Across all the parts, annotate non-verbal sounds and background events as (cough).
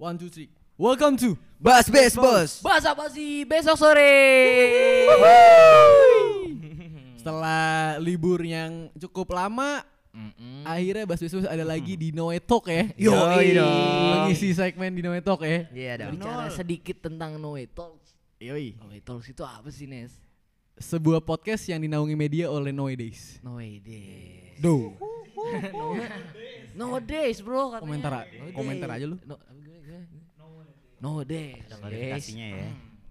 One, two, three. Welcome to Bas bes bos. Bahas apa sih besok sore? setelah libur yang cukup lama, Mm-mm. akhirnya Bas Bes Bos ada lagi di Noe Talk ya. Yoi dong. Mengisi segmen di Noe Talk ya. Iya dong. Bicara sedikit tentang Noe Talks. Yoi. Noe Talks itu apa sih Nes? Sebuah podcast yang dinaungi media oleh Noe Days. Noe Days. Do. No Days bro katanya. Komentar No komentar Days. aja lu. No? No Days. Ada klarifikasinya ya.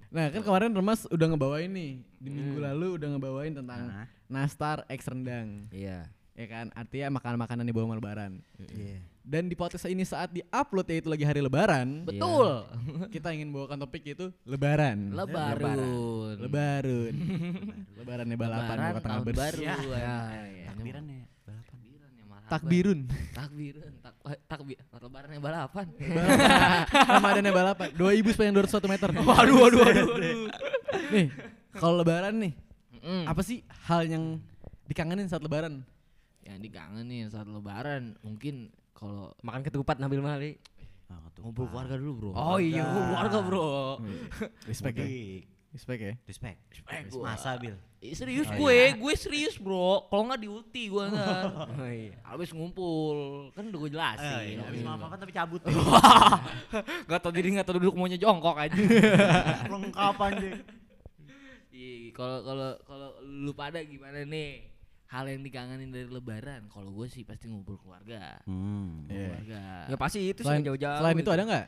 Nah kan kemarin Remas udah ngebawain nih Di minggu lalu udah ngebawain tentang Nah. Nastar X Rendang Iya. Ya kan artinya makanan-makanan di bawah lebaran Iya. Dan di podcast ini saat di-upload yaitu lagi hari lebaran Betul. (laughs) Kita ingin bawakan topik yaitu lebaran Lebaran. Lebaran (laughs) Lebarannya balapan tahun ngabers. baru. (laughs) Ya. Ya, ya. Takbiran ya Takbirun Takbiran. Tak takbir. Lebarannya balapan. (laughs) Ramadannya balapan Dua ibu sepanjang 201 meter Waduh, waduh, waduh, (laughs) Nih kalau lebaran nih Mm. Apa sih hal yang dikangenin saat lebaran? yang dikangenin saat lebaran mungkin kalau Makan ketupat Nabil Mali. Ah, ngumpul keluarga dulu bro Oh iya, Keluarga. keluarga bro (laughs) Respect ya. Respect ya Respect. Respect gua. Masa bil. Ih, serius Oh, gue iya. gue serius bro kalau nggak di ulti gue ntar (laughs) Oh iya. habis ngumpul kan udah gue jelasin Eh, iya, Habis maaf apa tapi cabut. (laughs) nggak tau diri nggak tau duduk maunya jongkok aja (laughs) Lengkap anjing. Iya, kalau kalau kalau lu pada gimana nih hal yang dikangenin dari lebaran kalau gue sih pasti ngumpul keluarga Hmm. Iya. keluarga Ya pasti itu sih Selain, jauh-jauh. selain itu gitu. ada nggak?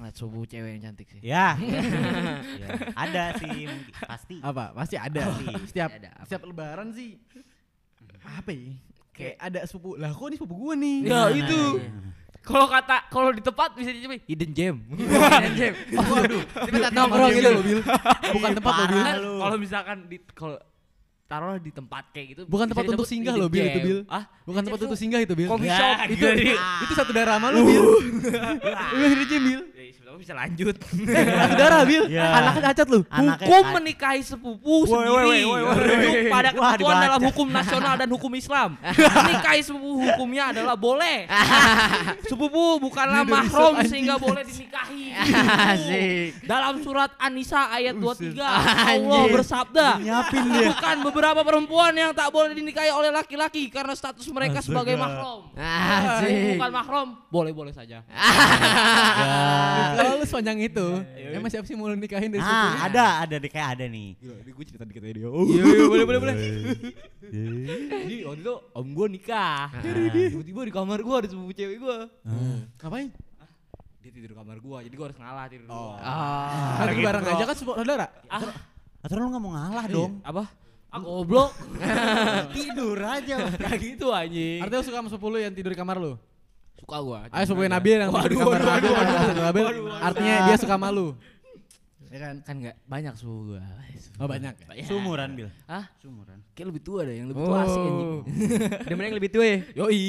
Ngeliat subuh cewek yang cantik sih Ya. (laughs) Ya, Ada sih pasti. Apa? Pasti ada. Pasti. Setiap Ada, apa? setiap lebaran sih apa ya? Kayak ada sepupu. Lah kok ini sepupu gua nih? Ya, Nah, itu. nah, kalau kata kalau di tempat bisa dicoba hidden gem (laughs) Hidden gem. Waduh. Di tempat nongkrong gitu loh. (laughs) Bukan tempat loh, Bil. Kalau misalkan di kalau taruhlah di tempat kayak gitu Bukan tempat untuk singgah loh, Bil, itu. Bil. ah Bukan tempat untuk singgah itu, Bil. Coffee Ya, shop itu, itu, satu darah sama lu, Bil. Lu hidden gem, Bil. Ya, tahu bisa lanjut (laughs) Satu darah, Bil. Ya. Anaknya cacat lu. Anaknya hukum ka- menikahi sepupu sendiri merujuk pada ketentuan dalam hukum nasional dan hukum Islam. (laughs) menikahi sepupu hukumnya adalah boleh. (laughs) sepupu bukanlah mahram sehingga boleh dinikahi. Asik. Dalam surat An-Nisa ayat 23 Buset. Allah bersabda. Bukan beberapa perempuan yang tak boleh dinikahi oleh laki-laki karena status mereka sebagai mahram. Asik. Bukan mahram, boleh-boleh saja. Kalau lu sepanjang itu, emang siapa sih mau nikahin dari? Ah, ada, ada deh kayak ada nih. Gila, ini gue cerita dikit aja dia. Iya, iya, boleh, boleh, boleh. (laughs) Iya. Jadi waktu itu om gue nikah. Tiba-tiba di kamar gue ada sepupu cewek gue. Ngapain? Dia tidur di kamar gue, jadi gue harus ngalah tidur. Oh. Ah. Lagi bareng aja kan sepupu saudara. Ah, Atau lu nggak mau ngalah dong? apa? Ah, goblok. (laughs) Tidur aja. Kayak gitu anjing. Artinya lu suka sama sepupu lu yang tidur di kamar lu? Suka gue. Ah, sepupu Nabil yang Waduh, waduh, Nabil, waduh, Nabil, Nabil. Artinya dia suka malu. Ya kan? Kan enggak banyak sepupu gue. Oh banyak. ya? Sumuran bil. Hah? Sumuran. Kayak lebih tua deh, yang lebih tua asik anjing. (laughs) Demen yang lebih tua ya. Yoi.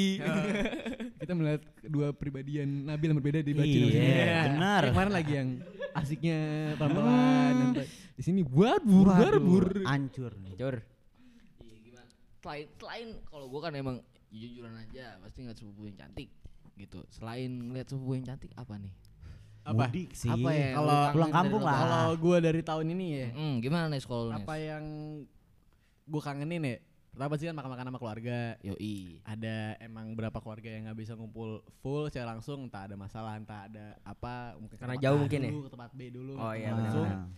(laughs) Kita melihat dua pribadian Nabil yang berbeda di baju Iya, benar. Kemarin lagi yang asiknya pelan-pelan. nyantai. Di sini barbur, barbur. Hancur nih. Cur. Iya gimana? Selain selain kalau gue kan emang jujuran aja pasti ngeliat sepupu yang cantik gitu. Selain ngeliat sepupu yang cantik apa nih? Apa? Mudik sih. Apa ya? Kalau pulang kampung lah. Kalau gue dari tahun ini ya, Hmm, gimana nih sekolah lu? apa yang gue kangenin ya? Pertama sih kan makan-makan sama keluarga. Yoi. Ada emang berapa keluarga yang nggak bisa ngumpul full secara langsung, entah ada masalah, entah ada apa, mungkin Karena jauh A mungkin ya? dulu, ke tempat B dulu. Oh, iya, langsung. Nah.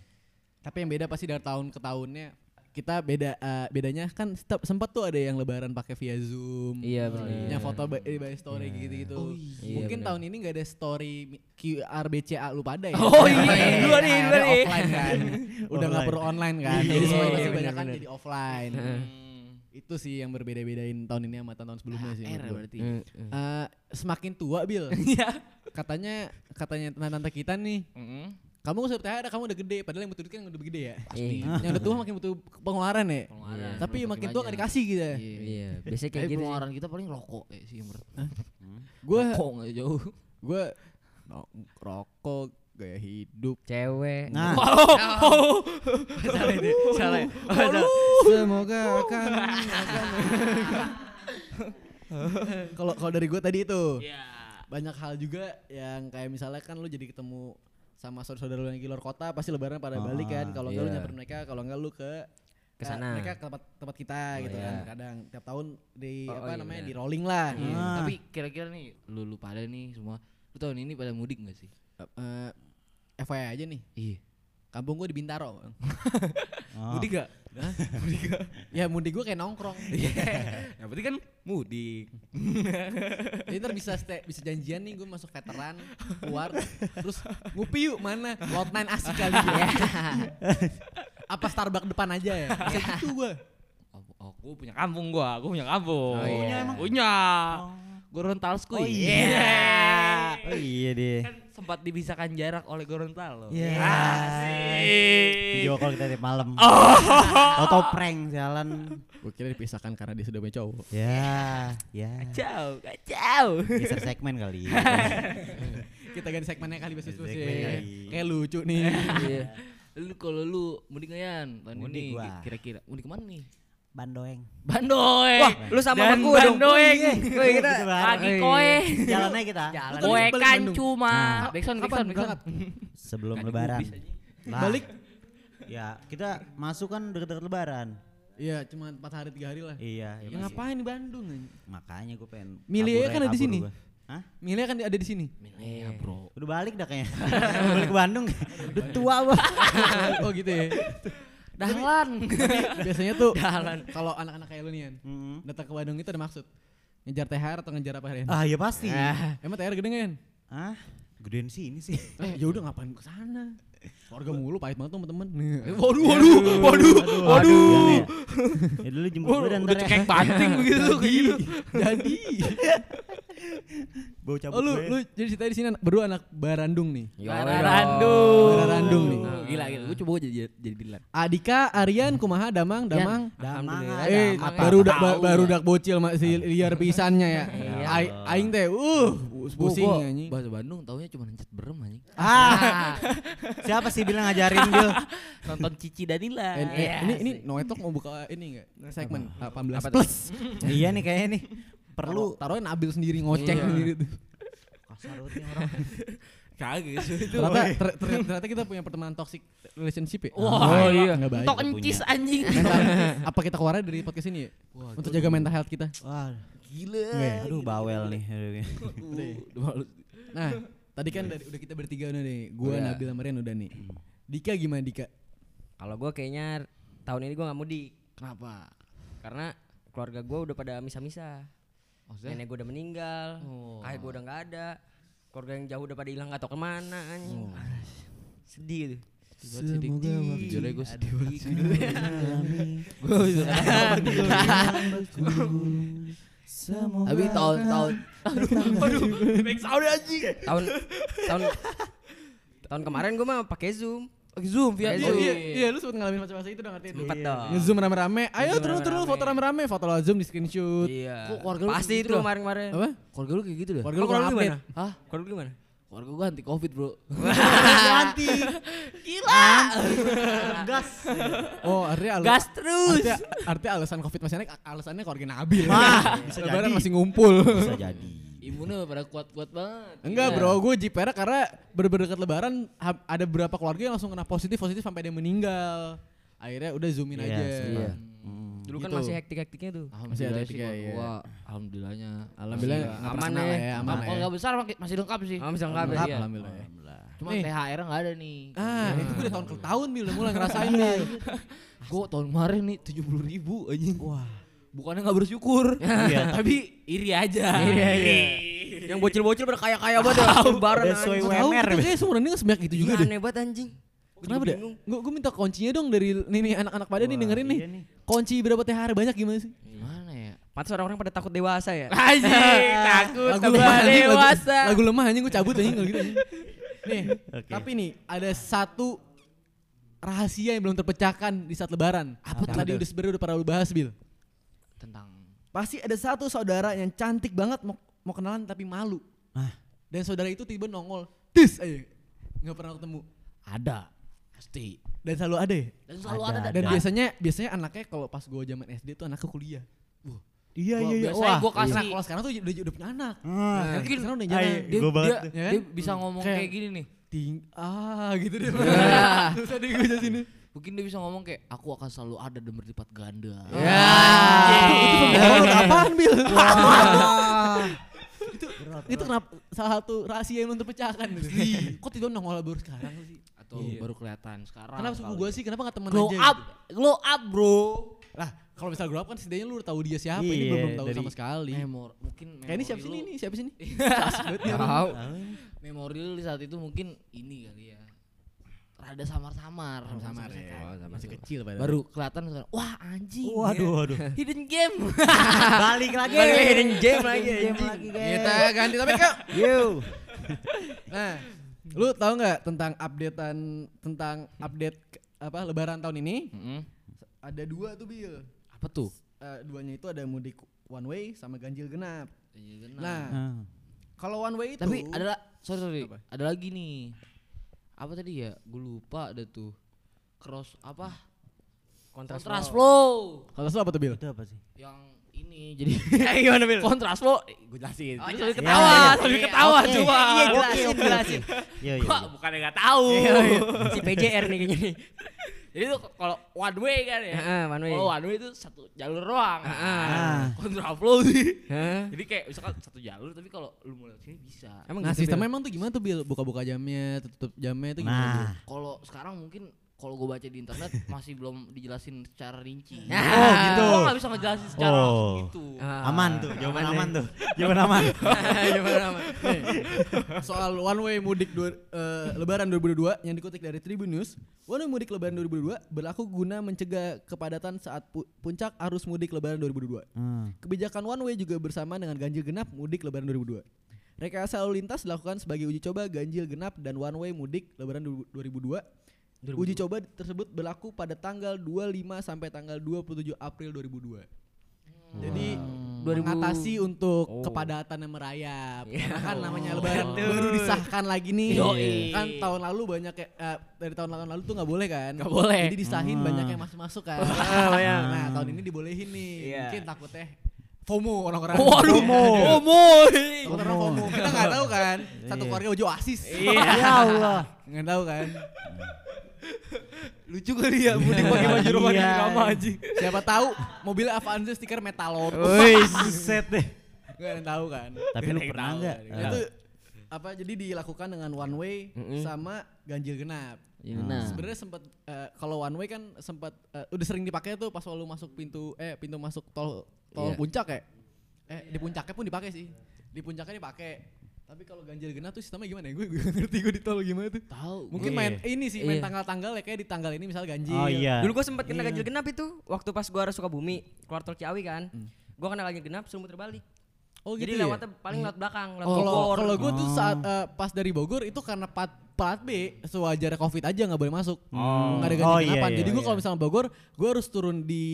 Tapi yang beda pasti dari tahun ke tahunnya kita beda eh, bedanya kan sempat tuh ada yang lebaran pakai via Zoom. Iya, benar. Yang foto by, by story gitu-gitu. iya, Mungkin benar. tahun ini nggak ada story QR BCA lu pada ya. Oh, iya. Dua nih, Nah, dua nih. offline kan. (laughs) Udah nggak perlu online kan. Iya, Jadi semua pasti benar, banyak kan jadi offline. Itu sih yang berbeda-bedain tahun ini sama tahun-tahun sebelumnya sih. R menurut gua. berarti. Hmm, Eh, semakin tua Bil. (laughs) Iya. katanya katanya tante kita nih Mm-mm. Kamu gak usah THR, kamu udah gede. Padahal yang butuh duit kan udah gede ya. Iya. yang udah tua makin butuh pengeluaran ya. Pengeluaran. Tapi Makin makin tua gak dikasih gitu ya. Iya. Iya, (laughs) biasanya kayak gitu. pengeluaran kita paling rokok ya sih yang ber- Gue Rokok nggak jauh. gue rokok gaya hidup. Cewek. Nah, salah itu. Salah. Semoga akan Kalau kalau dari gue tadi itu Iya. banyak hal juga yang kayak misalnya kan lu jadi ketemu sama saudara-saudara lu yang di luar kota pasti lebaran pada Ah, balik kan kalau enggak lu iya. nyamperin mereka kalau enggak lu ke Ke sana. mereka ke tempat tempat kita Oh, gitu iya. kan kadang tiap tahun di Oh, apa oh, iya, namanya benar. di rolling lah Iya. gitu. Ah. Tapi kira-kira nih lu lu pada nih semua lu tahun ini pada mudik gak sih? Eh, FYI aja nih Iya. Kampung gue di Bintaro. Oh. (laughs) Mudik gak? (laughs) ya mudik gue kayak nongkrong (laughs) Yang penting kan mudik. jadi ntar bisa stay, bisa janjian nih gue masuk veteran keluar terus ngupi yuk mana Cloud9 asik kali ya apa Starbucks depan aja ya bisa gitu gue Oh, aku punya kampung gua, aku punya kampung. Oh, iya. Punya emang? Punya. Gorontalo Oh iya. (laughs) Oh iya deh. Kan sempat dipisahkan jarak oleh Gorontalo. Iya. Asik. Video call kita tiap malam. (laughs) Oh. Atau prank jalan. gue kira dipisahkan karena dia sudah punya cowok Ya, ya. Kacau, kacau. Geser segmen kali. (laughs) kita ganti segmennya kali Segmen ya. kali. kayak lucu nih Iya. Lu kalau lu mudik Yan? Tahun Mudik ini kira-kira mudik ke mana nih? Bandoeng. Bandoeng. Wah, lu sama Dan sama gua dong. Bandoeng. Woi, kita Gitu. Lagi Iya. koe. Jalan aja kita. Jalan. Koe balik kan Bandung? cuma. Nah. Backsound, berangkat? backsound. Sebelum lebaran. Lah, balik Ya, kita masuk kan deket-deket lebaran. Iya cuma 4 hari 3 hari lah Iya, ya ya ngapain di Bandung? Makanya gue pengen Milih kan ada di sini. gua. Hah? Milnya kan ada di sini Iya, bro. Udah balik dah kayaknya. (laughs) balik ke Bandung. Udah tua gua. (laughs) oh gitu ya (laughs) Dahlan. biasanya tuh Jalan. kalau anak-anak kayak lu nih Yan, Mm. datang ke Bandung itu ada maksud ngejar THR atau ngejar apa Yan? Ah, ya pasti. Emang THR gede Yan? Ah, gedean sih ini sih. Eh ya udah ngapain ke sana? Keluarga mulu pahit banget tuh temen-temen. Nih. Waduh, waduh, waduh, Waduh. Ya dulu jemput gue dan Udah ntar cekek banting (laughs) begitu kayak gitu. Jadi. Bau cabut Oh lu gue. lu jadi cerita di sini anak- berdua anak Barandung nih. Barandung. Barandung nih. Gue coba jadi jadi Dilan. Adika, Aryan, Kumaha, Damang, Damang. Damang. Eh, Damang. baru dak baru dak bocil masih liar pisannya ya. Ai- Aing teh uh pusing anjing. Bahasa Bandung taunya cuma nencet berem anjing. Ah. (laughs) Siapa sih bilang ngajarin Bil? (laughs) Nonton Cici Danila. Eh, eh, Iya. ini ini Noetok mau buka ini enggak? Segmen 18 Apa tuh? plus. (laughs) iya nih kayaknya nih. Perlu taruhin Nabil sendiri ngoceng Iya. sendiri tuh. kasar orang. Kagak sih (laughs) itu. Ternyata ter- ter- ternyata kita punya pertemanan toxic relationship ya. Wah, iya. Enggak baik. Tok encis anjing. (laughs) Mental, (laughs) apa kita keluarnya dari podcast ini ya? Wah, Untuk jaga mental health kita. Wah, Gila. Enggak ya? aduh bawel nih. Nah, tadi kan dari, udah kita bertiga udah nih. Gua Udah. Nabil sama Rian udah nih. Dika gimana Dika? Kalau gue kayaknya tahun ini gue nggak mudik Kenapa? karena keluarga gue udah pada misa-misa. Maksudnya? Nenek gue udah meninggal, Oh. kakek gue udah nggak ada, keluarga yang jauh udah pada hilang nggak tau ke mana anjing. (laughs) Sedih tuh. Sedih banget sedih. Jujur aja gue sedih banget sih. Semoga Tapi tahun-tahun Tahun tahun tahun kemarin gue mah pakai zoom. Zoom via Zoom. iya, iya lu sempat ngalamin masa-masa itu dong ngertiin. Empat dong. Nge-zoom rame-rame. Ayo Nge-zoom turun turun rame-rame. foto rame-rame, foto lo zoom di screenshot. Iya. Kok keluarga lu Pasti itu gitu dah? kemarin-kemarin. Apa? Keluarga lu kayak gitu dah? Keluarga Lu gimana? Hah? Keluarga lu gimana? Keluarga gue anti covid bro. (laughs) ganti. Gas. Oh, artinya al- Gas terus. Artinya, artinya alasan covid masih naik, alasannya keluarga Nabil. (laughs) Bisa Lebaran jadi. masih ngumpul. Bisa jadi. Imunnya pada kuat-kuat banget. Enggak Gila. bro, gue jiper karena bener-bener dekat lebaran ada beberapa keluarga yang langsung kena positif positif sampai dia meninggal. Akhirnya udah zoomin Iya, aja. Iya. Mm. Dulu kan Gitu. masih hektik-hektiknya tuh. Alhamdulillah ada sih tiga, keluarga iya. gua, alhamdulillahnya. Alhamdulillah Masih- aman pernah ya. ya, aman Kalau ya. nggak besar masih- masih lengkap sih. Masih lengkap ya? Lengkap, Iya. alhamdulillah. ya. Cuma Nih. THR nggak ada nih. Ah, itu gue udah tahun ke tahun bil udah mulai ngerasain bil. Gue tahun kemarin nih tujuh puluh ribu anjing. Wah. Bukannya nggak bersyukur, (laughs) Iya. tapi iri aja. Iya, iya. Yang bocil-bocil pada kaya-kaya banget ya. Lebaran Sesuai anjing. Tahu WMR. kita kayak seumuran ini sebanyak itu juga deh. aneh banget anjing. Kenapa deh? Gue gue minta kuncinya dong dari nih nih anak-anak pada nih dengerin nih. iya nih. Kunci berapa THR banyak gimana sih? Gimana ya? Pantes orang-orang pada takut dewasa ya. (laughs) Anjing, takut Lagu lemah anjing, lagu, dewasa. lagu lemah anjing gue cabut anjing kalau gitu anjing. (laughs) Nih, Oke. tapi nih ada satu rahasia yang belum terpecahkan di saat lebaran. Apa tadi udah sebenarnya udah pernah lu bahas Bil. Tentang Pasti ada satu saudara yang cantik banget mau mau kenalan tapi malu. Ah. Dan saudara itu tiba nongol, tis aja. Nggak pernah ketemu. ada pasti. Dan selalu ada ya? Dan selalu Ada, ada, Dan ada. biasanya biasanya anaknya kalau pas gue zaman SD tuh anaknya kuliah. Wah, Iya Gua- iya iya. biasanya Wah. gua Nah, kasih kalau sekarang tuh udah, udah punya anak. Ah. Nah, mungkin- sekarang udah jangan. dia, dia. Ya kan? dia bisa ngomong Kayak- kayak gini nih. Ting ah gitu deh. (laughs) Susah deh gue sini. Mungkin dia bisa ngomong kayak aku akan selalu ada dan berlipat ganda. Ya. Itu itu pembahasan apaan, Bil? itu itu kenapa salah satu rahasia yang belum terpecahkan gitu. Kok tiba nongol baru sekarang sih? Atau baru kelihatan sekarang. Kenapa suku gue sih? Kenapa gak temen glow aja? up, gitu? glow up bro. Lah, kalau misal grow up kan setidaknya lu udah tahu dia siapa. Ini Iya, belum belum tahu dari- sama sekali. Memor, mungkin Kayak ini siapa sih ini? Siapa sih ini? (laughs) Tahu. Memori lu di saat itu mungkin ini kali ya. Rada samar-samar. Samar Masih- ya. oh, Masih kecil padahal. Baru kelihatan. Wah anjing. Waduh waduh. Hidden game. (laughs) Balik lagi. Balik lagi hidden gem lagi, Hidden anjing. lagi, guys. Kita ganti topik yuk. (laughs) Yo. Nah, lu tahu nggak tentang updatean tentang update apa Lebaran tahun ini? Mm-mm. Ada dua tuh Bil. Apa tuh? Eh, duanya itu ada mudik one way sama ganjil genap. Nah, Ah. kalau one way itu tapi ada sorry sorry, Apa? ada lagi nih. Apa tadi ya? Gue lupa ada tuh. Cross apa? Kontras, Kontras flow. flow. kalau lu apa tuh Bil? Itu apa sih? Yang ini (laughs) jadi Gimana Bil? kontras flow. Gue jelasin. Oh, Terus ketawa, Iya, iya. sambil ketawa Oke. cuma. Iya jelasin jelasin. Iya iya. Gua bukannya nggak tahu. Si PJR nih kayaknya nih. (laughs) Jadi tuh kalau one way kan ya. Heeh, one way. Kalau one way itu satu jalur doang. Ah. Kontraflow sih. Hah? Jadi kayak misalkan satu jalur tapi kalau lu mau lewat sini bisa. Emang Nah, gitu, sistemnya emang tuh gimana tuh Bil? Buka-buka jamnya, tutup jamnya itu gimana? Nah. Kalau sekarang mungkin kalau gue baca di internet (laughs) masih belum dijelasin secara rinci. Oh, gitu. Gue nggak bisa ngejelasin secara Oh. gitu. Ah, Aman tuh, jawaban aman tuh. Jawaban aman. (laughs) Jawaban aman. Nih, (laughs) soal one way mudik dua, eh, Lebaran 2022 yang dikutip dari Tribun News, one way mudik Lebaran 2022 berlaku guna mencegah kepadatan saat pu- puncak arus mudik Lebaran 2022. Hmm. Kebijakan one way juga bersama dengan ganjil genap mudik Lebaran 2022. Rekayasa lalu lintas dilakukan sebagai uji coba ganjil genap dan one way mudik Lebaran 2002. Uji coba tersebut berlaku pada tanggal 25 sampai tanggal 27 April 2002. Jadi 2000 mengatasi untuk Oh. kepadatan yang merayap. Iya. Karena kan namanya Oh. lebaran Betul. baru disahkan lagi nih. Yoi. Kan tahun lalu banyak kayak eh, dari tahun lalu tuh nggak boleh kan? Nggak boleh. Jadi disahin Hmm. banyak yang masuk masuk kan. (laughs) Banyak. nah tahun ini dibolehin nih. Iya. Mungkin takutnya FOMO orang-orang. Waduh, Fomo. FOMO. Orang-orang FOMO. Kita nggak tahu kan. Satu Iya. keluarga uji oasis. (laughs) Ya Allah. Nggak tahu kan. Lucu kali ya mudik pakai baju Iya. romantis drama anjing. Siapa tahu mobil Avanza stiker Metalon. Woi, buset deh. Gak ada yang tahu kan. Tapi lu pernah enggak? itu apa jadi dilakukan dengan one way Mm-mm. sama ganjil genap. Nah. Sebenarnya sempat eh, kalau one way kan sempat eh, udah sering dipakai tuh pas lu masuk pintu eh pintu masuk tol tol Iya. puncak ya. Eh di puncaknya pun dipakai sih. Di puncaknya dipakai. Tapi kalau ganjil genap tuh sistemnya gimana ya? Gue gue nggak ngerti gue di tol gimana tuh. Tahu. Mungkin Iya. main ini sih main Iya. tanggal-tanggal ya kayak di tanggal ini misalnya ganjil. Oh iya. Dulu gua sempet kena Iya. ganjil genap itu waktu pas gua arah Sukabumi, keluar tol Ciawi kan. Gua kena ganjil genap suruh muter balik. Oh Jadi gitu ya? lewatnya paling lewat belakang, lewat Oh, kalau Bogor. kalau gue tuh Oh. saat eh, pas dari Bogor itu karena plat plat B sewajarnya covid aja nggak boleh masuk Oh. nggak ada Oh, ganjil iya, genapan. iya, jadi gue iya. kalau misalnya Bogor gue harus turun di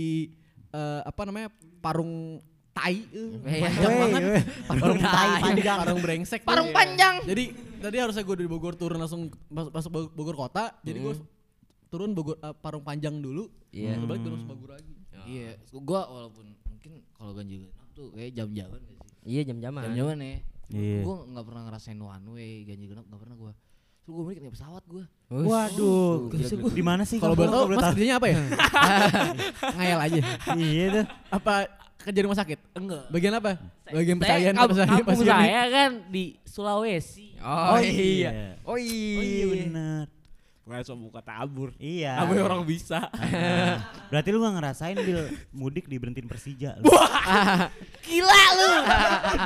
eh, apa namanya parung tai eh, Iya. panjang banget parung tai, panjang. (laughs) parung brengsek Parung panjang. jadi tadi harusnya gue dari Bogor turun langsung masuk, masuk Bog- Bogor kota jadi gue turun Bogor eh, parung panjang dulu Iya. baru balik turun Bogor lagi Iya, gua walaupun mungkin kalau ganjil genap tuh kayak jam-jaman sih? Iya jam-jaman. Jam-jaman ya. Iya. Gua nggak pernah ngerasain one way ganjil genap nggak pernah gua. Terus gua balik naik pesawat gua. Waduh, di mana sih kalau boleh tahu mas tahu? kerjanya apa ya (laughs) ngayal aja Iya tuh. apa kerja di rumah sakit Enggak. bagian apa bagian kampung pasien ini. saya kan di Sulawesi. Oh, iya. Oh Oh iya iya. benar. Bukan so buka tabur. Iya. Namanya orang bisa. (laughs) Ah. Berarti lu gak ngerasain bil mudik diberhentiin Persija (laughs) lu. Gila lu.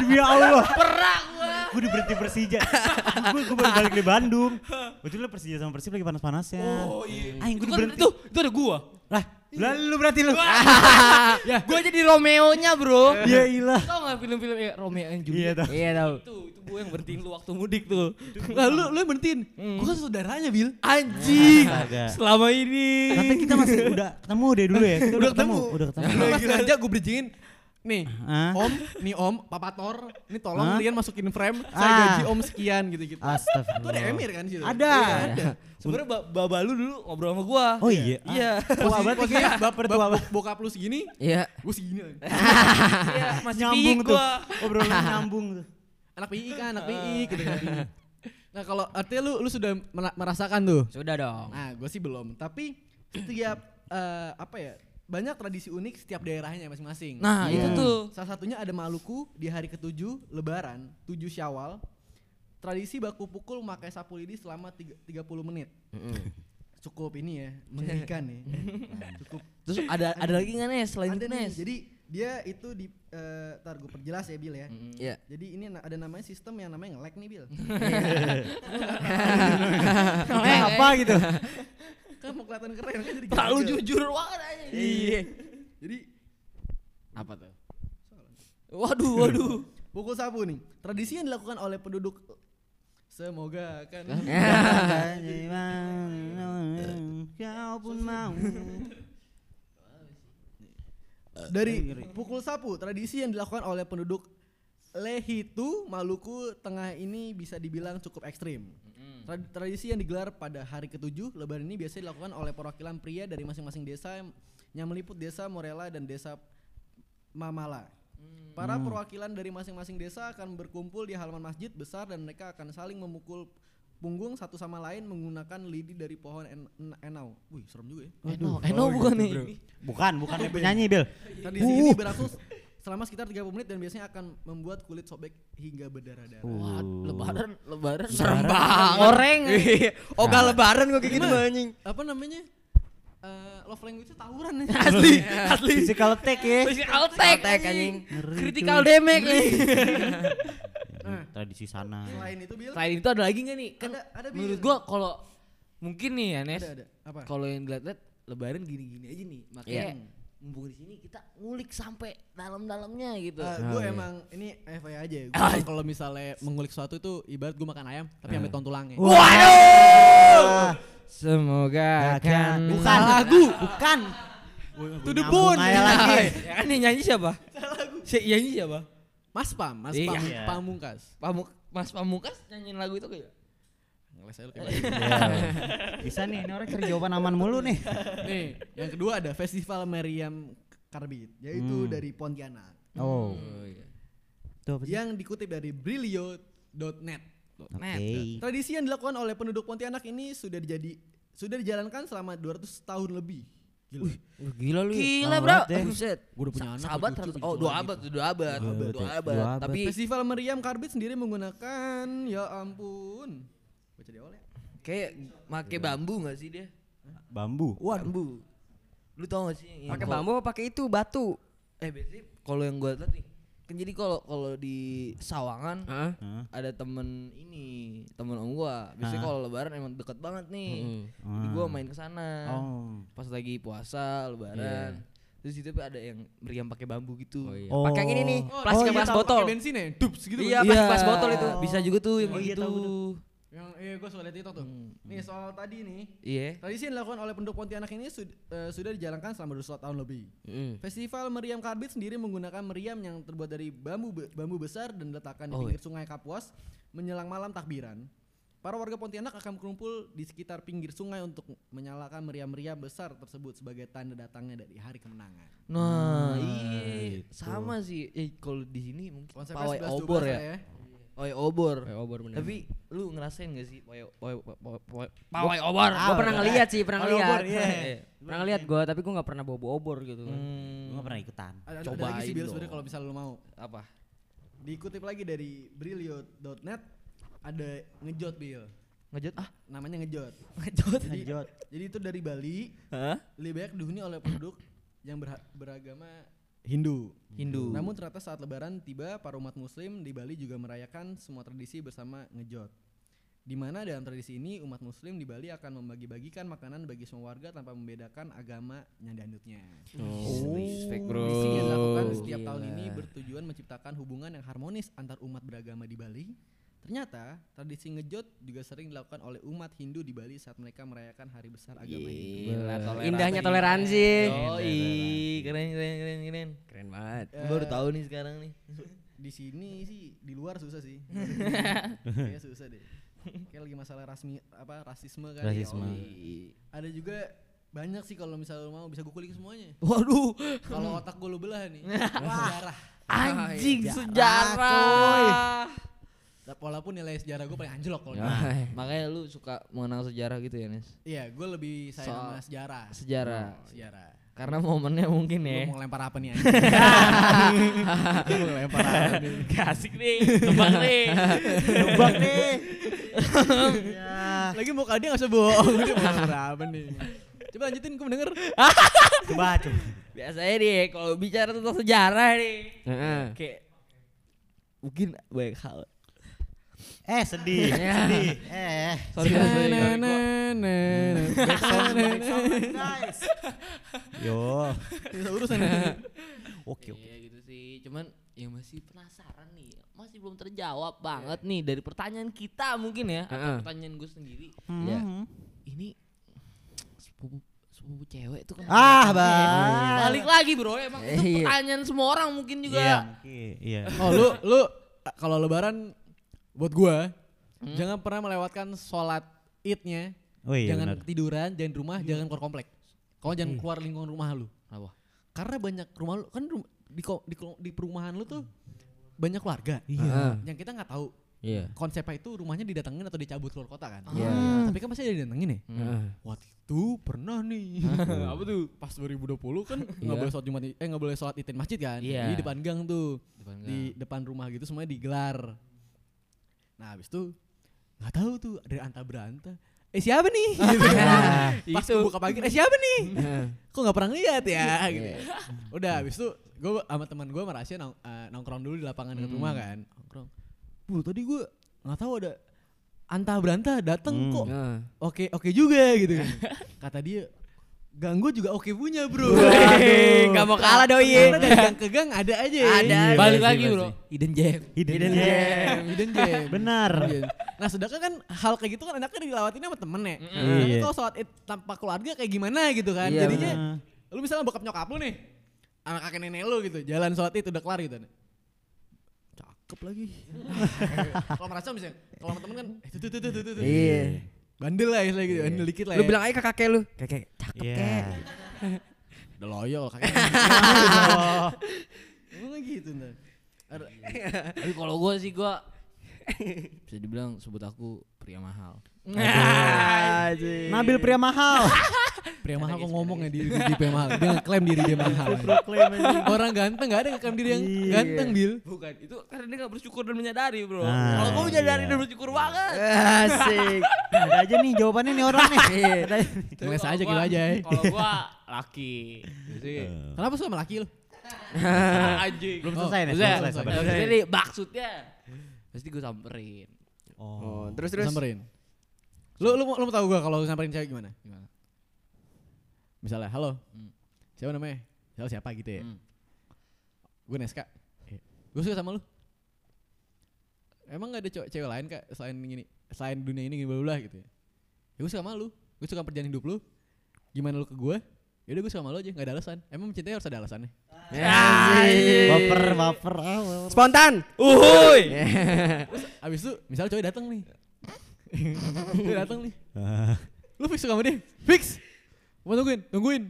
Demi Allah. Pernah gua. Gua diberhenti Persija. Gua baru balik dari Bandung. Itu Persija sama Persib lagi panas-panasnya. Oh iya. Aing gua Itu kan diberhenti. itu itu ada gua. Lah, lah lu berarti lu. (laughs) Gua jadi Romeo-nya, Bro. Ya ilah. Tau gak film-film ya, Romeo and Iya Juliet? tau. Iya tahu. Itu itu gua yang berhentiin lu waktu mudik tuh. Lah lu lu yang berhentiin. Gua kan saudaranya, Bil. Anjing. Astaga. Selama ini. Nanti kita masih (laughs) udah ketemu deh dulu ya. Kita Udah ketemu. Udah ketemu. Lu pas sengaja gue bridgingin nih Hah? om, nih om, papator, ini tolong Hah? kalian masukin frame, saya Ah. gaji om sekian gitu-gitu. Itu ada Astagfirullah. Emir kan sih? Ada. Iya, ada. Sebenarnya ba baba lu dulu ngobrol sama gua. Oh iya. Iya. Wah, berarti Posisinya kayak bap- bertua bap- bap- bokap lu segini, Iya. gue segini. (laughs) Iya, masih nyambung tuh. gua. Obrolan (laughs) nyambung tuh. Anak PI kan, anak PI gitu kan. Nah kalau artinya lu lu sudah mera- merasakan tuh. Sudah dong. Nah gue sih belum. Tapi setiap eh, apa ya banyak tradisi unik setiap daerahnya masing-masing. Nah, Iya. itu tuh. Salah satunya ada Maluku di hari ketujuh Lebaran, 7 Syawal. Tradisi baku pukul memakai sapu lidi selama tiga- 30 menit. (laughs) Cukup ini ya, mengerikan nih. (laughs) Cukup Terus ada ada lagi nggak Nes selain ada nih. Jadi dia itu di eh tar gue perjelas ya Bil ya. Iya. Jadi ini ada namanya sistem yang namanya nge-lag nih Bil. (laughs) Eh, apa gitu? Kan (laughs) mau kelihatan keren kan jadi Terlalu gagal. jujur banget aja. Iya. Jadi Apa tuh? Waduh, waduh. (laughs) pukul sapu nih. Tradisi yang dilakukan oleh penduduk semoga kan Kau pun mau. dari pukul sapu tradisi yang dilakukan oleh penduduk Lehitu Maluku Tengah ini bisa dibilang cukup ekstrim. Tra- Tradisi yang digelar pada hari ketujuh Lebaran ini biasanya dilakukan oleh perwakilan pria dari masing-masing desa yang- meliput desa Morela dan desa Mamala. Para perwakilan dari masing-masing desa akan berkumpul di halaman masjid besar dan mereka akan saling memukul punggung satu sama lain menggunakan lidi dari pohon en- en- enau. Wih, serem juga ya. Eno, Eno bukan nih. Bukan, bukan (laughs) penyanyi, Bil. Tradisi ini berlangsung selama sekitar 30 menit dan biasanya akan membuat kulit sobek hingga berdarah-darah. Wah, lebaran, lebaran. Serem banget. Goreng. (laughs) Oh, gak lebaran gua kayak gitu anjing. Apa namanya? Eh, love language itu tawuran ya. (laughs) Asli, asli. Physical attack ya. Physical attack Attack, anjing. Critical damage nih. (laughs) Nah, Tradisi sana. selain itu Bil, Selain itu ada lagi nggak nih? Kan ada ada Bil. menurut gua kalau mungkin nih ya Nes, ada ada. Apa? kalau yang dilihat-lihat lebaran gini-gini aja nih. Makanya Iya. Mumpung di sini kita ngulik sampai dalam-dalamnya gitu. gue Oh, iya. emang ini FYI aja ya. Gua kalau misalnya mengulik sesuatu itu ibarat gue makan ayam tapi sampai ton tulangnya. Waduh. Semoga akan Bukan lagu, bukan. To the bone. Ya kan yang nyanyi siapa? Si yang nyanyi siapa? Mas Pam, Mas Iya. Pam, Iya. Pamungkas. Pamuk Mas Pamungkas nyanyiin lagu itu kayak. Ngeles aja lu kayak gitu. Iya. Bisa nih, ini orang cari jawaban aman mulu nih. Nih, yang kedua ada Festival Meriam Karbit, yaitu Hmm. dari Pontianak. Oh. iya. Tuh? Yang dikutip dari brilio.net. Oke. Tradisi yang dilakukan oleh penduduk Pontianak ini sudah dijadi sudah dijalankan selama 200 tahun lebih. Gila. Wih, Gila lu. Gila, Bro. ya. Buset. Gua udah punya anak, Sahabat oh dua abad, dua abad, Dua abad dua abad. Dua abad. Tapi Festival Meriam Karbit sendiri menggunakan ya ampun. Baca di awal ya. kayak make bambu gak sih dia? Bambu. Bambu. Lu tau gak sih? Pakai bambu apa pakai itu batu? Eh biasanya kalau yang gua lihat nih, kan jadi kalau kalau di Sawangan? Hah? ada temen ini, temen om gua. Biasanya kalau lebaran emang deket banget nih. Mm. Jadi gua main ke sana. Oh. Pas lagi puasa lebaran. Terus itu ada yang meriam pakai bambu gitu. Oh iya. Oh. Pakai yang ini nih, Oh, plastik iya, bekas tahu, botol. Pakai bensin ya? Dups gitu. Iya, kan? plastik bekas botol itu. Bisa juga tuh yang Oh, iya, gitu. tahu, Yang iya gue suka lihat itu tuh. Hmm. Nih soal tadi nih. Iya. Tradisi yang dilakukan oleh penduduk Pontianak ini sud- eh, sudah dijalankan selama 200 tahun lebih. Mm. Festival Meriam Karbit sendiri menggunakan meriam yang terbuat dari bambu be- bambu besar dan diletakkan di Oh, pinggir sungai Kapuas menjelang malam takbiran. Para warga Pontianak akan berkumpul di sekitar pinggir sungai untuk menyalakan meriam-meriam besar tersebut sebagai tanda datangnya dari hari kemenangan. Nah, Ah, iya. gitu. Sama sih. Eh kalau di sini mungkin Konsepnya pawai 11-12 obor lah ya. Pawai obor. Kayak obor bener. Tapi lu ngerasain gak sih pawai pawai pawai pawai pawai obor? Gua pernah ngeliat sih, pernah Kalau ngeliat. obor, (laughs) iya. Pernah ngeliat gua, tapi gua nggak pernah bawa obor gitu. Hmm, Gua pernah ikutan. Ada, ada Cobain lagi sih sebenarnya kalau misalnya lo mau. apa? Dikutip lagi dari brilio.net ada ngejot Bil. Ngejot ah? Namanya ngejot. (laughs) Ngejot. Jadi, Ngejot. jadi itu dari Bali Hah? lebih banyak dihuni oleh penduduk yang beragama Hindu. Hindu. Namun ternyata saat lebaran tiba para umat muslim di Bali juga merayakan semua tradisi bersama ngejot. Di mana dalam tradisi ini umat muslim di Bali akan membagi-bagikan makanan bagi semua warga tanpa membedakan agama yang dianutnya. Oh, respect bro. Tradisi yang dilakukan setiap tahun gila. ini bertujuan menciptakan hubungan yang harmonis antar umat beragama di Bali Ternyata tradisi ngejot juga sering dilakukan oleh umat Hindu di Bali saat mereka merayakan hari besar agama Hindu. Toleransi. indahnya toleransi. Yoi, keren keren keren keren. Keren banget. Gua baru tahu nih sekarang nih. (laughs) Di sini sih di luar susah sih. (laughs) Kayaknya susah deh. Kayak lagi masalah rasmi apa rasisme kan. ya Rasisme. Allah. Ada juga banyak sih kalau misalnya lu mau bisa gue kulik semuanya. Waduh, Kalau otak gue lu belah nih. (laughs) sejarah. anjing Sejarah, sejarah. Walaupun nilai sejarah gue paling anjlok kalau Ya, gitu. (laughs) makanya lu suka mengenal sejarah gitu ya, Nes? Iya, gue lebih sayang Soal sama sejarah. Sejarah. Sejarah. Karena momennya mungkin Lu ya. mau ngelempar apa nih? (laughs) (laughs) Lu mau ngelempar apa nih? Asik nih, tebak nih. Tebak nih. Lagi mau dia gak usah bohong. Dia mau ngelempar apa nih? Coba lanjutin, gue denger. Coba coba. Biasanya nih kalau bicara tentang sejarah nih. Heeh. Kayak mungkin banyak hal. Eh sedih, (laughs) sedih. Eh. Sorry, sorry, sorry. Guys. Yo. Urusan ya. Oke oke. Iya gitu sih. Cuman ya masih penasaran nih. Masih belum terjawab banget nih dari pertanyaan kita mungkin ya. Atau Heeh. pertanyaan gue sendiri. Iya. Hmm. Ini sepupu sepupu cewek tuh kan. Ah, Bang. Balik lagi bro, emang itu Iya. pertanyaan semua orang mungkin juga. Iya. Iya. Oh lu lu kalau lebaran buat gua jangan pernah melewatkan sholat idnya. Oh iya jangan benar. ketiduran, jangan di rumah, jangan keluar komplek. Kau jangan Iya. keluar lingkungan rumah lu. Kenapa? Karena banyak rumah lu kan di di, di perumahan lu tuh banyak keluarga. Heeh. Yang kita nggak tahu Iya. konsepnya itu rumahnya didatengin atau dicabut keluar kota kan. Iya. Tapi kan pasti ada didatengin ya. Heeh. Waktu itu pernah nih. (laughs) Apa tuh? Pas 2020 kan (laughs) nggak Iya. boleh sholat Jumat eh nggak boleh sholat itin masjid kan. Iya. Di depan gang tuh. Depan Di depan rumah gitu semuanya digelar. Nah, habis itu nggak tahu tuh dari anta beranta. Eh siapa nih? (laughs) Gitu. Pas Itu. buka pagi, eh siapa nih? (laughs) Kok nggak pernah lihat ya? Gitu. Iya. Udah habis itu gue sama teman gue sama Rasya nong- eh, nongkrong dulu di lapangan dekat Hmm. rumah kan. Nongkrong. Bu, tadi gue nggak tahu ada anta beranta dateng Hmm. kok oke oke juga gitu kan. (laughs) Kata dia gang gue juga oke punya bro. Waduh. Nggak mau kalah doi. Karena dari gang ke gang ada aja. Ada. Iya, Balik pasti, lagi bro. Hidden gem. Hidden Hidden gem. gem. Hidden gem. Benar. Iya. Nah sedangkan kan hal kayak gitu kan enaknya dilawatin sama temen ya. Mm. Nah, Iya. Kalau sholat id tanpa keluarga kayak gimana gitu kan. Iya, Jadinya benar. lu misalnya bokap nyokap lu nih. Anak kakek nenek lu gitu. Jalan sholat id udah kelar gitu. Cakep lagi. (laughs) kalau merasa misalnya, kalau sama temen kan, eh tuh tuh tuh tuh tuh. tuh. Iya. Bandel lah istilahnya gitu, bandel dikit lah Lu ya. bilang aja ke kakek lu. Kakek cakep Iya. kek. (laughs) Udah loyal kakek. (laughs) Emang gitu ntar. Ada- Tapi kalau gue sih gue (laughs) bisa dibilang sebut aku pria mahal. Nabil pria mahal. (laughs) Pria mahal kok ngomong ya di, di, di pria mahal. Dia ngeklaim diri dia mahal. (laughs) Orang ganteng gak ada yang ngeklaim diri yang Iya. ganteng, Bil. Bukan, itu karena dia gak bersyukur dan menyadari bro. Ah, Kalau gue menyadari iya. dan bersyukur banget. Asik. Ada aja nih jawabannya nih orang nih. (laughs) Aja. Ngeles aja gua- gitu aja ya. Kalau gue laki. Jadi Kenapa sih sama laki lu? anjing. Belum selesai nih, belum selesai, maksudnya Jadi maksudnya pasti gue samperin. Oh, Oh. terus Terus terus. samperin. Lu lu mau- lu mau tahu gua kalau samperin cewek gimana? Gimana? Misalnya, halo. Hmm. Siapa namanya? Siapa siapa gitu ya. Hmm. Gue Neska. Gue suka sama lu. Emang gak ada cewek, cewek lain kak selain gini, selain dunia ini gini bla bla gitu ya? Ya gue suka sama lu. Gue suka perjalanan hidup lu. Gimana lu ke gue? Yaudah gue suka sama lu aja, gak ada alasan. Emang mencintai harus ada alasannya. Asik. Baper, baper. ah, baper. Spontan. Uhuy. Abis itu, misalnya cowok datang nih. Cowok datang nih. (laughs) Lu fix sama dia? Fix. Mau tungguin, tungguin.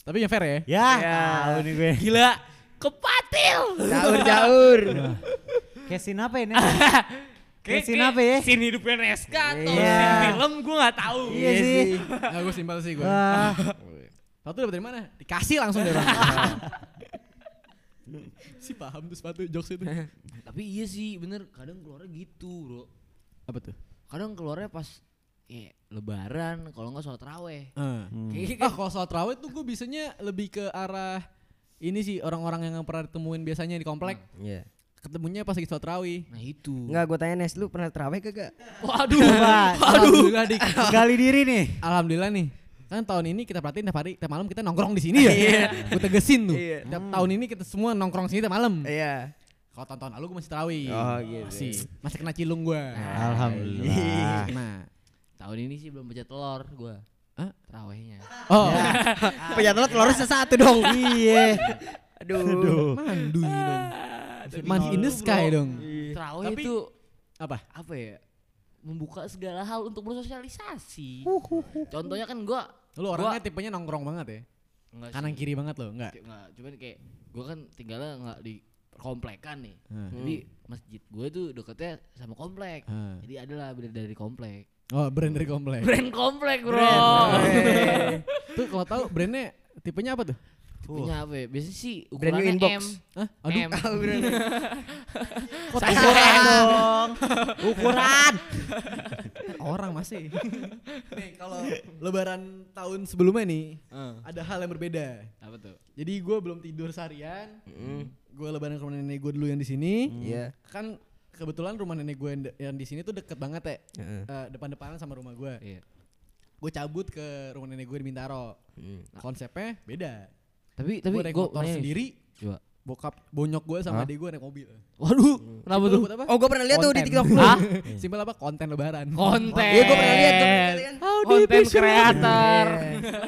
Tapi yang fair ya. Ya, Ya. tahu nih gue. Gila. Kepatil. Jaur jaur. (laughs) Kayak scene apa ini? (laughs) Scene apa ya? Scene hidupnya Neska atau Iya. scene film gue gak tahu. Iya sih. Nah, gue simpel sih gue. Ah. Satu dapat dari mana? Dikasih langsung dari orang. si paham tuh sepatu jokes itu. Tapi iya sih bener kadang keluarnya gitu bro. Apa tuh? Kadang keluarnya pas ya lebaran kalau nggak sholat raweh. Hmm. Kayak Ah kalau soal terawih tuh gue bisanya lebih ke arah ini sih orang-orang yang pernah ditemuin biasanya di komplek. Iya. Ketemunya pas lagi sholat terawih. Nah itu. Enggak, gue tanya Nes, lu pernah terawih kagak? Waduh. (laughs) Dik. (laughs) Gali diri nih. Alhamdulillah nih. Kan tahun ini kita perhatiin tiap hari, tiap malam kita nongkrong di sini ya. Gue tegesin tuh. Iya. Tiap tahun ini kita semua nongkrong sini tiap malam. Iya. Kalau tahun-tahun lalu gue masih terawih. Oh, gitu. Masih masih kena cilung gue. Alhamdulillah. Nah. Tahun ini sih belum baca telur gua. Hah? Terawihnya. Oh, (laughs) Punya telur telurnya satu (laughs) dong. Iya. Aduh. mandu dong. Mandi in the sky dong. Terawih Tapi- itu Apa? apa ya? Membuka segala hal untuk bersosialisasi. Contohnya kan gua Lu orangnya tipenya nongkrong banget ya. enggak Kanan kiri banget lo, enggak? Enggak, cuman kayak gua kan tinggalnya enggak di komplekan nih. Hmm. Jadi masjid gue tuh deketnya sama komplek. Hmm. Jadi adalah brand dari komplek. Oh, brand dari komplek. Brand komplek, Bro. (laughs) Brand. Tuh kalau tahu brandnya tipenya apa tuh? Tipenya apa ya? Biasanya sih Brand new ukurannya inbox. M. Hah? Aduh, M. (laughs) kok Ukuran (laughs) dong. Ukuran. orang masih. nih, kalau lebaran tahun sebelumnya nih, Eh, ada hal yang berbeda. apa tuh? Jadi gue belum tidur seharian. Mm. Gue lebaran ke rumah nenek gue dulu yang di sini. Iya. Kan kebetulan rumah nenek gue yang, yang di sini tuh deket banget ya. Heeh. Eh, depan-depanan sama rumah gue. Iya. Gue cabut ke rumah nenek gue di Bintaro. Mm. Konsepnya beda. Tapi tapi gue naik motor sendiri. Coba. Bokap bonyok gue sama adik gue naik mobil. Waduh, kenapa Simpel tuh? apa? Oh, gue pernah lihat tuh di. TikTok. Hah? (laughs) Simpel apa? Konten lebaran. Konten. Iya, gue pernah lihat tuh. Konten kreator.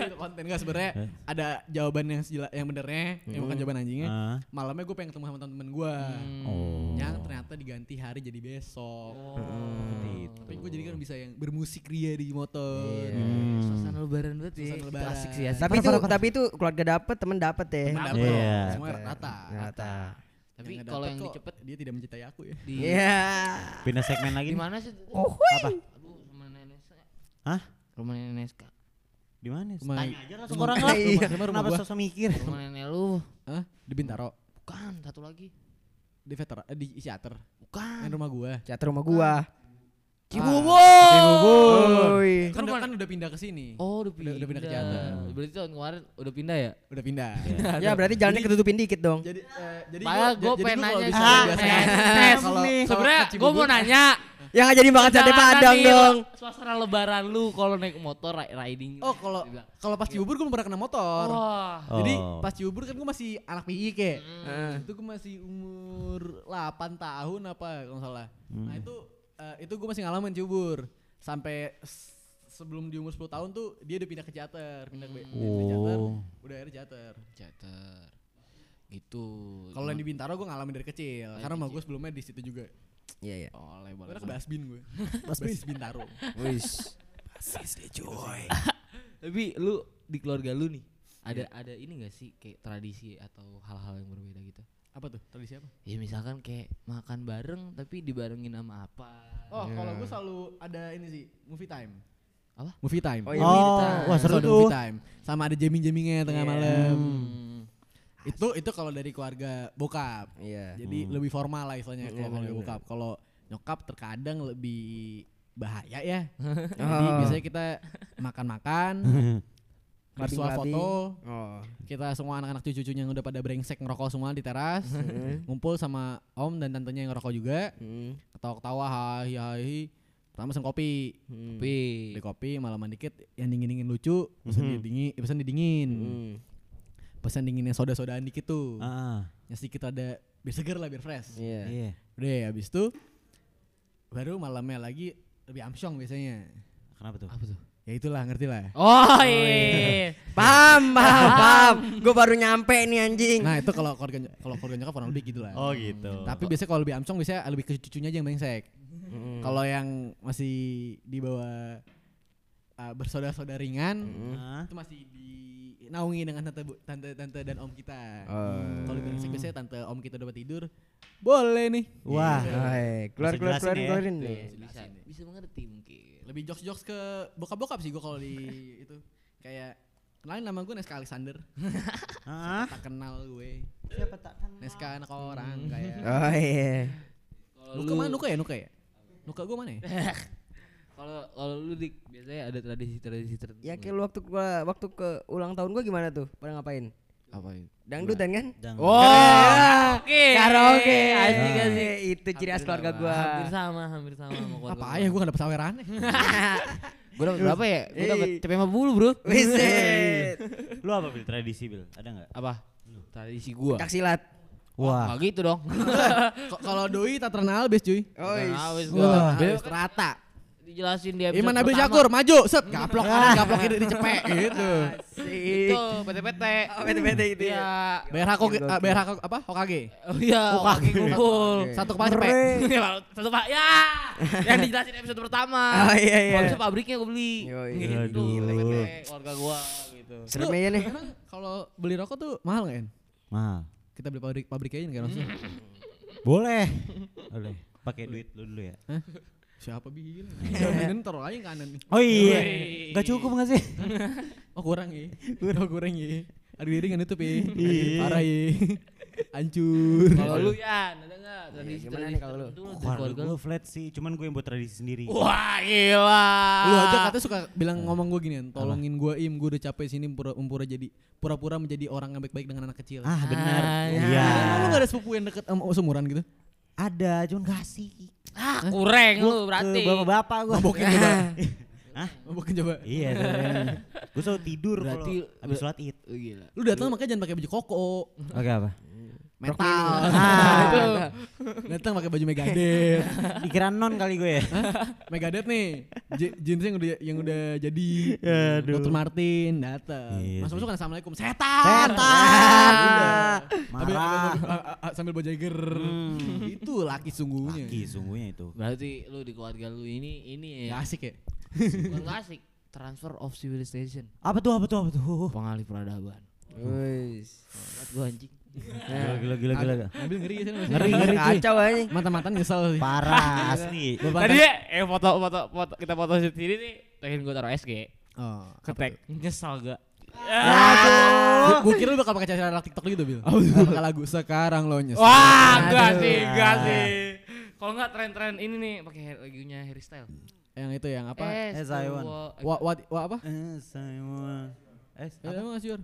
itu (laughs) konten gak sebenarnya ada jawaban yang sejela- yang benernya, yang bukan jawaban anjingnya. Ah. Malamnya gue pengen ketemu sama temen-temen gue. Oh. Yang ternyata diganti hari jadi besok. Oh. Tapi gue jadi kan bisa yang bermusik ria di motor. Iya. Suasana lebaran banget ya. Suasana Itu lebaran. Asik sih asik. Tapi itu tapi itu keluarga dapet, temen dapet ya. Temen dapet, Iya. semua rata. Rata. Tapi kalau yang dicepet dia tidak mencintai aku ya. Iya. (laughs) Pindah segmen lagi. di mana sih? Oh, Apa? Aduh, rumah nenek saya. Hah? Rumah nenek Neska. Di mana? Tanya aja langsung orang lah. Iya. Rumah- rumah Kenapa sosok mikir? Rumah nenek lu. Hah? Di Bintaro. Bukan, satu lagi. Di veteran eh, di Isiater. Bukan. Yang rumah gua. Catur rumah gua. Cibubur. Kan, rumah- kan udah pindah ke sini. Oh, udah pindah. udah pindah ke Jakarta. Berarti tahun kemarin udah pindah ya? Udah pindah. (laughs) Ya berarti jalannya ketutupin dikit dong. Jadi eh, jadi Makanya gua- pengen gua kalau nanya Ah, biasanya Tes, Sebenernya ke gue mau Cibubur- nanya. Yang gak jadi makan sate padang nih, dong. Suasana lebaran lu kalau naik motor ri- riding. Oh, kalau kalau pas Cibubur gue pernah kena motor. Wah. Jadi Oh. pas Cibubur kan gue masih anak PI kayak. Heeh. Itu gue masih umur 8 tahun apa kalau salah. Nah itu eh, itu gue masih ngalamin Cibubur. Sampai sebelum di umur 10 tahun tuh dia udah pindah ke Jater, pindah ke ke Jater. Oh. Udah akhirnya Jater. Jater. Gitu. Kalau yang di Bintaro gue ngalamin dari kecil. Karena rumah gue sebelumnya di situ juga. Iya iya. Oh, Gue lebar. anak Basbin gue. (laughs) Basis Bintaro. Wis. (laughs) Tapi lu di keluarga lu nih ada ada ini gak sih kayak tradisi atau hal-hal yang berbeda gitu? Apa tuh? Tradisi apa? Ya misalkan kayak makan bareng tapi dibarengin sama apa? Oh, kalau gue selalu ada ini sih, movie time. Apa? Movie time. Oh, iya, Oh, movie time. wah seru ada tuh. Movie time. Sama ada jamming-jammingnya tengah Iya. malam. Hmm. Itu itu kalau dari keluarga bokap. Iya. Jadi lebih formal lah istilahnya Iya, kalau keluarga bener-bener. bokap. Kalau nyokap terkadang lebih bahaya ya. (laughs) Jadi Oh. biasanya kita makan-makan, (laughs) Clubbing-clubbing. foto, Oh. kita semua anak-anak cucu-cucunya yang udah pada brengsek ngerokok semua di teras, ngumpul sama om dan tantenya yang ngerokok juga, Hmm. ketawa-ketawa, hai hai. Pertama pesen kopi, Hmm. Tapi beli kopi malaman dikit yang dingin-dingin lucu, pesen Mhm. dingin, pesan didingin. Hmm. Pesan dingin yang soda-sodaan dikit tuh. Ah, Yang sedikit ada biar seger lah biar fresh. Iya. iya. Udah habis itu baru malamnya lagi lebih amsyong biasanya. Kenapa tuh? apa tuh? Ya itulah ngerti lah. Oh iya. Paham, paham, paham. Gue baru nyampe nih anjing. Nah itu kalau keluarga kalau keluarga nyokap kurang lebih gitu lah. Oh gitu. Tapi biasanya kalau lebih amsyong biasanya lebih ke cucunya aja yang brengsek. Hmm. Kalau yang masih di bawah uh, bersaudara-saudara ringan Ah. itu masih dinaungi dengan tante bu- tante tante dan om kita. Oh. Kalau lebih brengsek biasanya tante om kita udah pada tidur. Boleh nih. Wah. Hai, keluar keluar keluar ya. keluarin Tuh, nih. bisa bisa mengerti mungkin. Lebih jokes-jokes ke bokap-bokap sih gue kalau di (laughs) itu. Kayak kenalin nama gue Neska Alexander. (laughs) Tak kenal gue. Siapa tak kenal? Neska anak orang kayak. (laughs) Oh iya. Kalau Nuka lu- mana Nuka ya Nuka ya? Nuka gue mana ya? Kalau kalau lu dik biasanya ada tradisi-tradisi tertentu. Ya kayak lu waktu gua waktu ke ulang tahun gua gimana tuh? Pada ngapain? Apain? Dangdutan kan? Jangan. Karaoke. Karaoke. Asik Ah. asik. Itu ciri khas keluarga gua. Hampir sama, hampir sama sama keluarga. Apa gua. ya gue gak dapet sawerannya. (laughs) Gua dapat berapa ya? Gua dapat Eh. CP 50, Bro. Wiset. Lu apa bil tradisi bil? Ada nggak? Apa? Tradisi gua. Pencak silat. Wah. Nggak gitu dong. (laughs) Kalau doi Tatra Albes cuy. Oh, gua. Albes rata. Dijelasin dia episode Iman Nabil pertama. Syakur maju, set gaplok kanan, gaplok kiri dicepek (laughs) gitu. Itu PT-PT. Oh, PT-PT itu ya. Iya. Bayar hako ah, bayar hako apa? Hokage. Oh iya, Hokage ngumpul. Satu kepala cepek. Ya, Satu pak, ya. Yang dijelasin episode pertama. Oh, iya, iya. Kalau pabriknya gue beli. Gitu, keluarga gua gitu. Serem ya nih. Kalau beli rokok tuh mahal nggak En? Mahal. Kita beli pabrik pabrik aja nggak langsung. Boleh. (laughs) Boleh. Pakai duit lu dulu ya. Siapa bilang? Jangan taruh aja kanan nih. Oh iya. Woi. Gak cukup gak sih? (laughs) Oh kurang ya. Oh kurang ya. Aduh diri nggak nutup ya. Iya. Parah ya. (laughs) Hancur. Kalau lu ya, ada enggak tradisi gimana nih kalau lu? Keluarga lu? flat sih, cuman gue yang buat tradisi sendiri. Wah, gila. Lu aja katanya suka bilang ngomong gue gini, tolongin gue im, gue udah capek sini pura pura jadi pura-pura menjadi orang yang baik-baik dengan anak kecil. Ah benar. Ah, Iya. Lu gak ada sepupu yang deket sama seumuran gitu? Ada, cuman gak asik. Ah, kurang lu berarti. Bapak-bapak gue. Mabokin coba. (laughs) Hah? Mabokin coba. Iya, gue selalu tidur kalau habis sholat id. Oh, gila. Lu datang makanya jangan pakai baju koko. Oke apa? Metal. (laughs) Ah, itu. Datang pakai baju Megadeth. (laughs) Dikira non kali gue ya. Megadeth nih. Jeans yang udah yang udah jadi. Aduh. Dr. Martin datang. Iya Masuk sih. masuk kan assalamualaikum. Setan. Setan. (laughs) Sambil, Marah. sambil, bawa Jagger. Hmm. Itu laki sungguhnya. Laki sungguhnya itu. Berarti lu di keluarga lu ini ini Gak ya. asik ya? Nggak asik. Transfer of civilization. Apa tuh apa tuh apa tuh? Pengalih peradaban. Wis. Banget gua anjing. Gila gila gila gila. Ambil ngeri sih. Ngeri ngeri. Kacau aja. Mata-mata nyesel sih. Parah (laughs) asli. Tadi ya, eh foto foto foto kita foto sendiri nih. Pengen gua taruh SG. Oh. Ketek. Nyesal gak? Gue kira lu bakal pakai cara TikTok gitu, Bil. Pakai lagu sekarang lo nyesel. Wah, enggak Aduh. sih, enggak sih. Kalau enggak tren-tren ini nih pakai lagunya Harry Style. Yang itu yang apa? As I want. Wa, wa, wa apa? Eh, Eh, emang Mas Yur?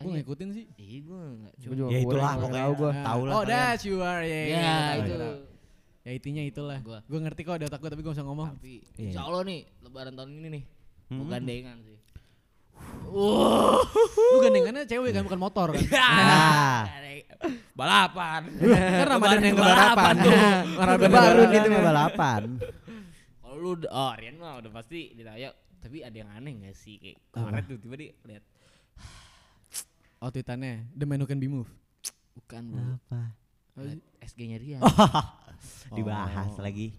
Gue Iya. ngikutin sih. Ih, gua enggak Gua cuma. Ya itulah pokoknya. tahu gua. Tahu lah Oh, kalian. that's you are. Ya, Ya, itu. Ya intinya itulah. Gua. Gue ngerti kok di otak gue tapi gue bisa ngomong. Tapi Iya. insya Allah nih lebaran tahun ini nih. Mau Hmm. gandengan sih. Lu gandengannya cewek kan bukan motor kan? Ah. (laughs) (laughs) Balapan. kan Ramadan yang kebarapan. (laughs) Ramadan Baru gitu Itu mah. balapan. Kalau lu oh Rian mah udah pasti ditanya tapi ada yang aneh gak sih kayak kemarin tuh tiba dia lihat Oh tweetannya The Man Who Can Be Moved. bukan bro Apa? SG-nya Rian. (laughs) Dibahas Oh. lagi.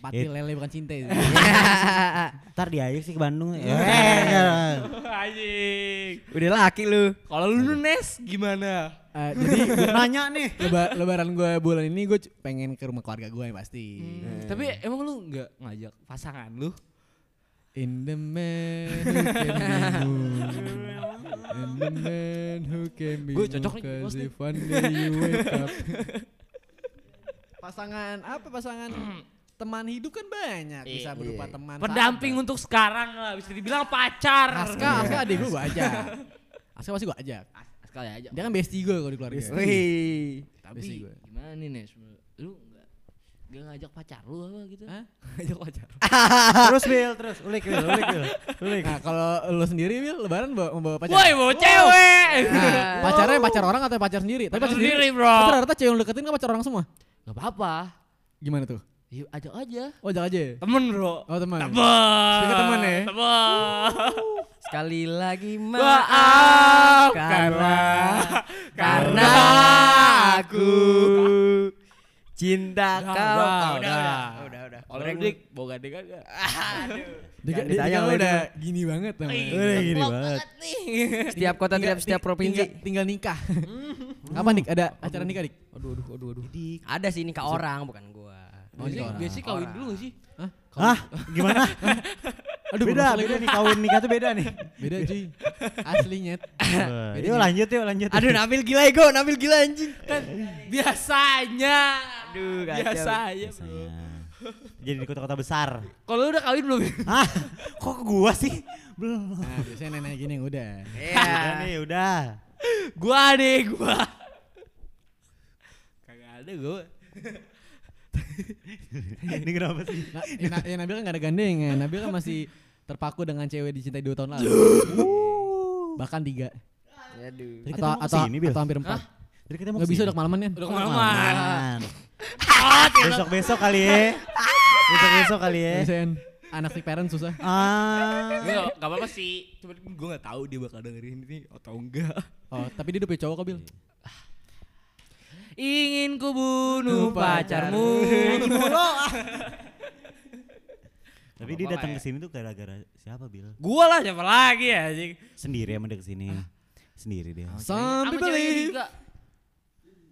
Pati lele bukan cinta itu. (laughs) Ntar dia aja sih ke Bandung. (laughs) Anjing. Udah laki lu. Kalau lu Nes gimana? Eh, jadi gua- nanya nih. leba- lebaran gue bulan ini gue pengen ke rumah keluarga gue yang pasti. Tapi emang lu nggak ngajak pasangan lu? In the man who can be moved. In the man who can be Gua cocok nih, bos 'cause nih. if one day you wake up. pasangan apa pasangan teman hidup kan banyak bisa Iya. berupa teman Pendamping sahabat. untuk sekarang lah bisa dibilang pacar. Aska Aska adik gue gue ajak Aska pasti gue ajak Sekali aja. dia kan bestie gue kalau di keluarga Wih. Tapi Besi gue. gimana nih Nes? Lu nggak ngajak pacar lu apa gitu? Hah? (laughs) ngajak pacar. (laughs) terus Bil, terus ulik Bil, ulik Bil. Ulik. nah kalau lo sendiri Wil lebaran bawa, membawa pacar Woi, bawa cewek. Nah, pacarnya pacar orang atau pacar sendiri? Tapi Pacar sendiri, sendiri, bro. Tapi rata-rata cewek yang lu deketin kan pacar orang semua. Gak apa-apa. Gimana tuh? Yuk ajak aja. Oh, ajak aja. ya? Temen bro. Oh, teman. Temen. Speaker temen ya? Temen. (laughs) Sekali lagi Maaf maaf karena karena aku cinta Udah, kau. udah, Ah, udah. udah, udah. Kalau lu dik, bawa gandengan gak? Dia, (laughs) Jangan dia, ditanya dia sama udah gini banget namanya. Udah gini banget. nih. (laughs) Setiap kota, Tinggal- tiap setiap ting- provinsi. Tinggal, tinggal nikah. (laughs) Kapan Dik? Ada acara nikah Dik? Aduh, aduh, aduh, aduh. Ada sih nikah orang bukan gua. Oh, Biasanya, biasanya kawin dulu gak sih? Hah? Hah? Gimana? Aduh, beda, beda nih kawin nikah tuh beda nih. Beda cuy. Aslinya. Wah, Yuk lanjut yuk lanjut. Aduh, Nabil gila ego, Nabil gila anjing. Kan biasanya. Aduh, kacau. Biasanya bro. Jadi di kota-kota besar. Kalau lu udah kawin belum? Hah? Kok ke gua sih? Belum. Nah, biasanya nenek gini udah. Iya. Udah nih, udah. gua deh, gua. Kagak ada gua. (laughs) Ini kenapa sih? Nah, ya, Na- ya Nabil kan gak ada gandengan. Nabil kan masih terpaku dengan cewek dicintai dua tahun lalu. Bahkan tiga. Aduh. Tadi Atau, atau, Bil. atau hampir empat. Jadi kita mau bisa udah kemalaman kan? Udah kemalaman. Besok-besok kali ya. Besok-besok kali ya. Anak si parent susah. Ah. Enggak, enggak apa-apa sih. Cuma gue enggak tahu dia bakal dengerin ini atau enggak. Oh, tapi dia udah punya cowok kok, Bil. Ingin ku bunuh pacarmu. (laughs) Tapi dia datang ke sini tuh gara-gara siapa, Bil? Gua lah siapa lagi ya anjing. Sendiri emang dia ke sini. Sendiri dia. Some people live. juga.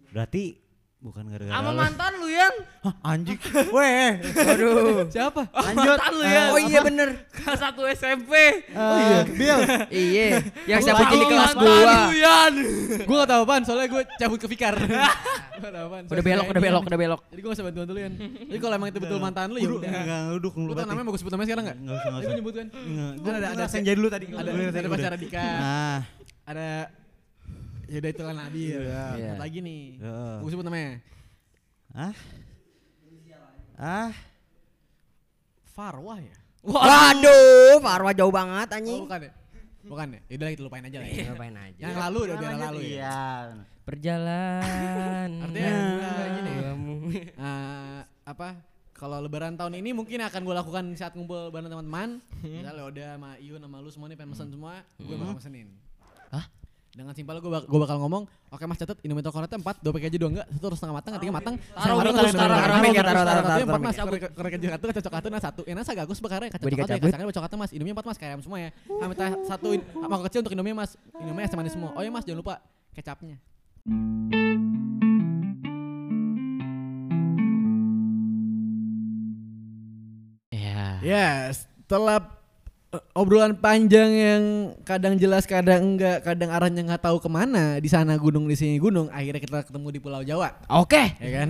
Berarti bukan gara-gara Sama lu. mantan lu Yan. Hah, anjing. Weh. Aduh. Siapa? Lanjut. Mantan lu ya. Oh iya bener. Kelas 1 SMP. Oh iya, Bil. iya. Yang Gua siapa jadi kelas gua. lu, Yan. gue gak tau apaan, soalnya gue cabut ke Fikar. (laughs) gue gak tau apaan. Udah belok, udah belok, udah belok. Jadi gue gak usah bantuan dulu, Yan. Jadi kalau emang itu betul mantan lu, ya udah. Enggak, lu dukung Lu tau namanya mau gue sebut namanya sekarang gak? Enggak usah, enggak Tapi usah. gue nyebut kan. Enggak, gua ada- ada ada- ada senja dulu tadi. Ada pacar Dika. Nah, Ada Yaudah itulah Nabil. Iya. Satu lagi nih. Heeh. Gue sebut namanya. ah. Ah, Farwah ya? Waduh, Farwa jauh banget Oh anjing. bukan ya? Bukan ya? Yaudah itu lupain aja lah ya. Ngapain aja. Yang lalu udah biar lalu ya. Iya. Perjalanan. Artinya gini ya. (laughs) Eh, apa kalau lebaran tahun ini mungkin akan gue lakukan saat ngumpul bareng teman-teman misalnya Oda sama Iun sama lu semua nih pengen pesen semua gue bakal pesenin Hah? Dengan simpel gue bak gue bakal ngomong oke mas catat Indomie Tokoreta 4 dua pakai aja dua enggak satu harus setengah matang tiga matang Taruh taruh, taruh, Taruh, taruh, taruh, taruh, taruh, empat mas korek aja satu kacok satu nah satu enak gagus bekarnya kacok Gua satu dikacabut. kacangnya bocok satu mas Indomie empat mas kayak semua ya Ah, minta satu mangkok kecil untuk Indomie mas Indomie es manis semua oh iya mas jangan lupa kecapnya Ya. Ya, setelah eh, obrolan panjang yang kadang jelas, kadang enggak, kadang arahnya nggak tahu ke mana, di sana gunung, di sini gunung, akhirnya kita ketemu di Pulau Jawa, Oke. ya kan?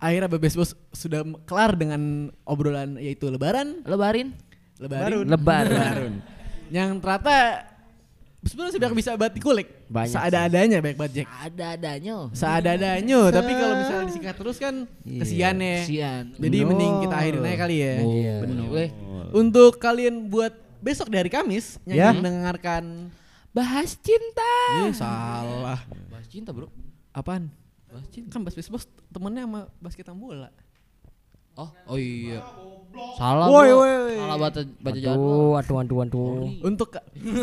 Akhirnya Bebes Bos sudah kelar dengan obrolan yaitu Lebaran, Lebarin. Lebaran, Lebaran. yang ternyata sebenarnya sudah bisa batik kulik, Banyak seada-adanya baik banget Jack, Ada-adanya. seada-adanya. Tapi kalau misalnya disikat terus kan kesian ya. Sian. Jadi mending kita akhirin aja kali ya. Iya. Bener. Untuk kalian buat besok dari Kamis Ya. yang mendengarkan bahas cinta. Ih, salah. Bahas cinta, Bro. Apaan? Bahas cinta. Kan Bas Bos temennya sama basket bola. Oh, oh iya. Salah, Woi, Bro. woi. Salah baca baca jadwal. Waduh, waduh, waduh, waduh. Untuk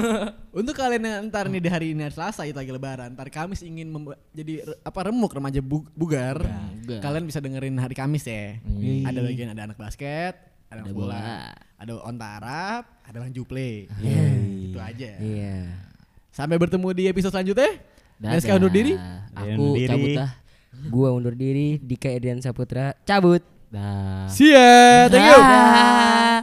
(laughs) untuk kalian yang ntar nih di hari ini hari Selasa itu lagi lebaran, ntar Kamis ingin jadi re- apa remuk remaja bu- bugar. bugar. Kalian bisa dengerin hari Kamis ya. Iya. Ada bagian ada anak basket, ada, bola, bola. ada onta Arab, ada bang Juple. Iya. Itu aja. Iya. Sampai bertemu di episode selanjutnya. Dan Dadah. sekarang undur diri. Aku Undur diri. cabut dah. Gua undur diri, Dika Edrian Saputra cabut. Dah. See ya. Thank you. Dah.